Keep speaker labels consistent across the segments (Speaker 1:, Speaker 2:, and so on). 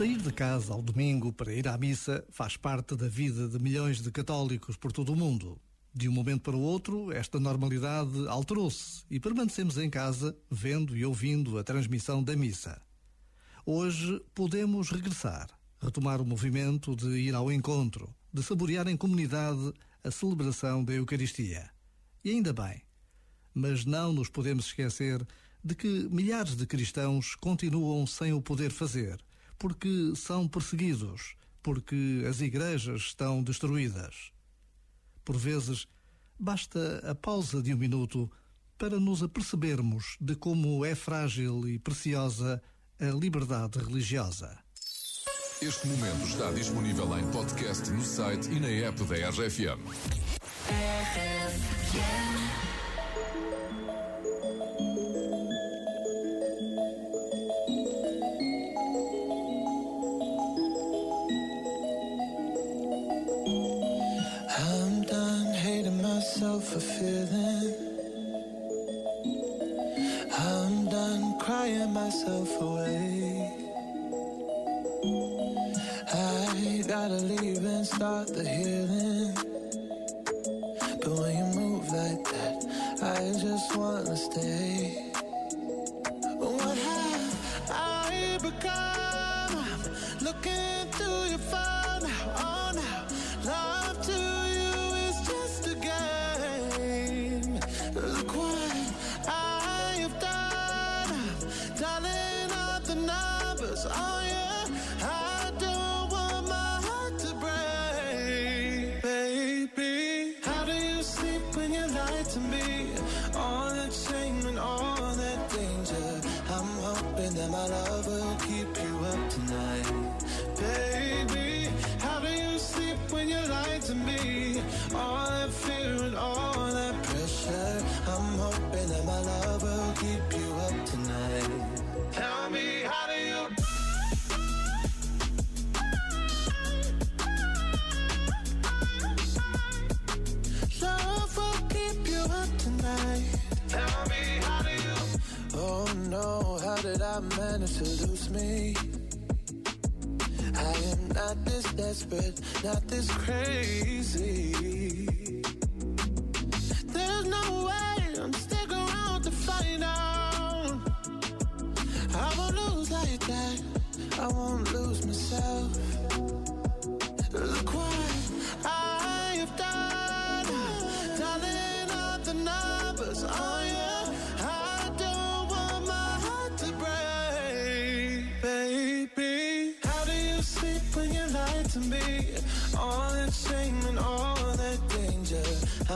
Speaker 1: Sair de casa ao domingo para ir à missa faz parte da vida de milhões de católicos por todo o mundo. De um momento para o outro, esta normalidade alterou-se e permanecemos em casa vendo e ouvindo a transmissão da missa. Hoje podemos regressar, retomar o movimento de ir ao encontro, de saborear em comunidade a celebração da Eucaristia. E ainda bem. Mas não nos podemos esquecer de que milhares de cristãos continuam sem o poder fazer porque são perseguidos, porque as igrejas estão destruídas. Por vezes, basta a pausa de um minuto para nos apercebermos de como é frágil e preciosa a liberdade religiosa.
Speaker 2: Este momento está disponível em podcast no site e na app da RFM. RFM.
Speaker 3: Self-fulfilling. I'm done crying myself away. I gotta leave and start the healing. But when you move like that, I just wanna stay. What have I become? Looking through your phone now, that my love will keep you up tonight, baby. How do you sleep when you lie to me? All that fear Oh, did I manage to lose me? I am not this desperate, not this crazy. There's no way I'm sticking around to find out. I won't lose like that. I won't lose myself. Look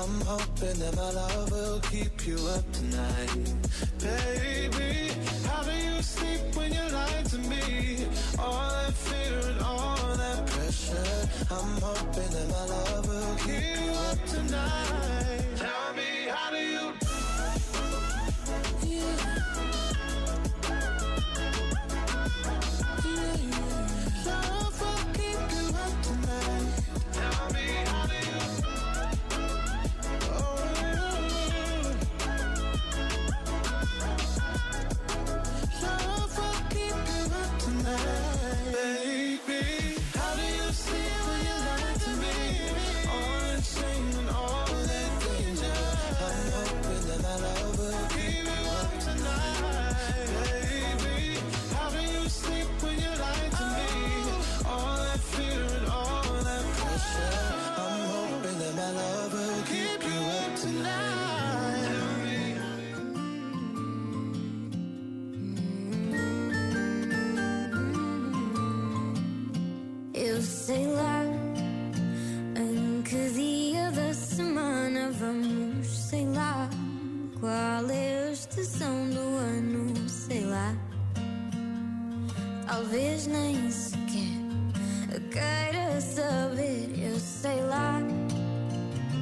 Speaker 3: I'm hoping that my love will keep you up tonight. Baby, how do you sleep when you lie to me? All that fear and all that pressure. I'm hoping that my love will keep you up tonight.
Speaker 4: Estação do ano, sei lá. Talvez nem sequer queira saber, eu sei lá.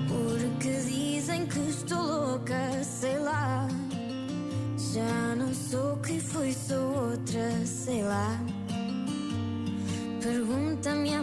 Speaker 4: Porque dizem que estou louca, sei lá. Já não sou quem fui, sou outra, sei lá. Pergunta-me amanhã,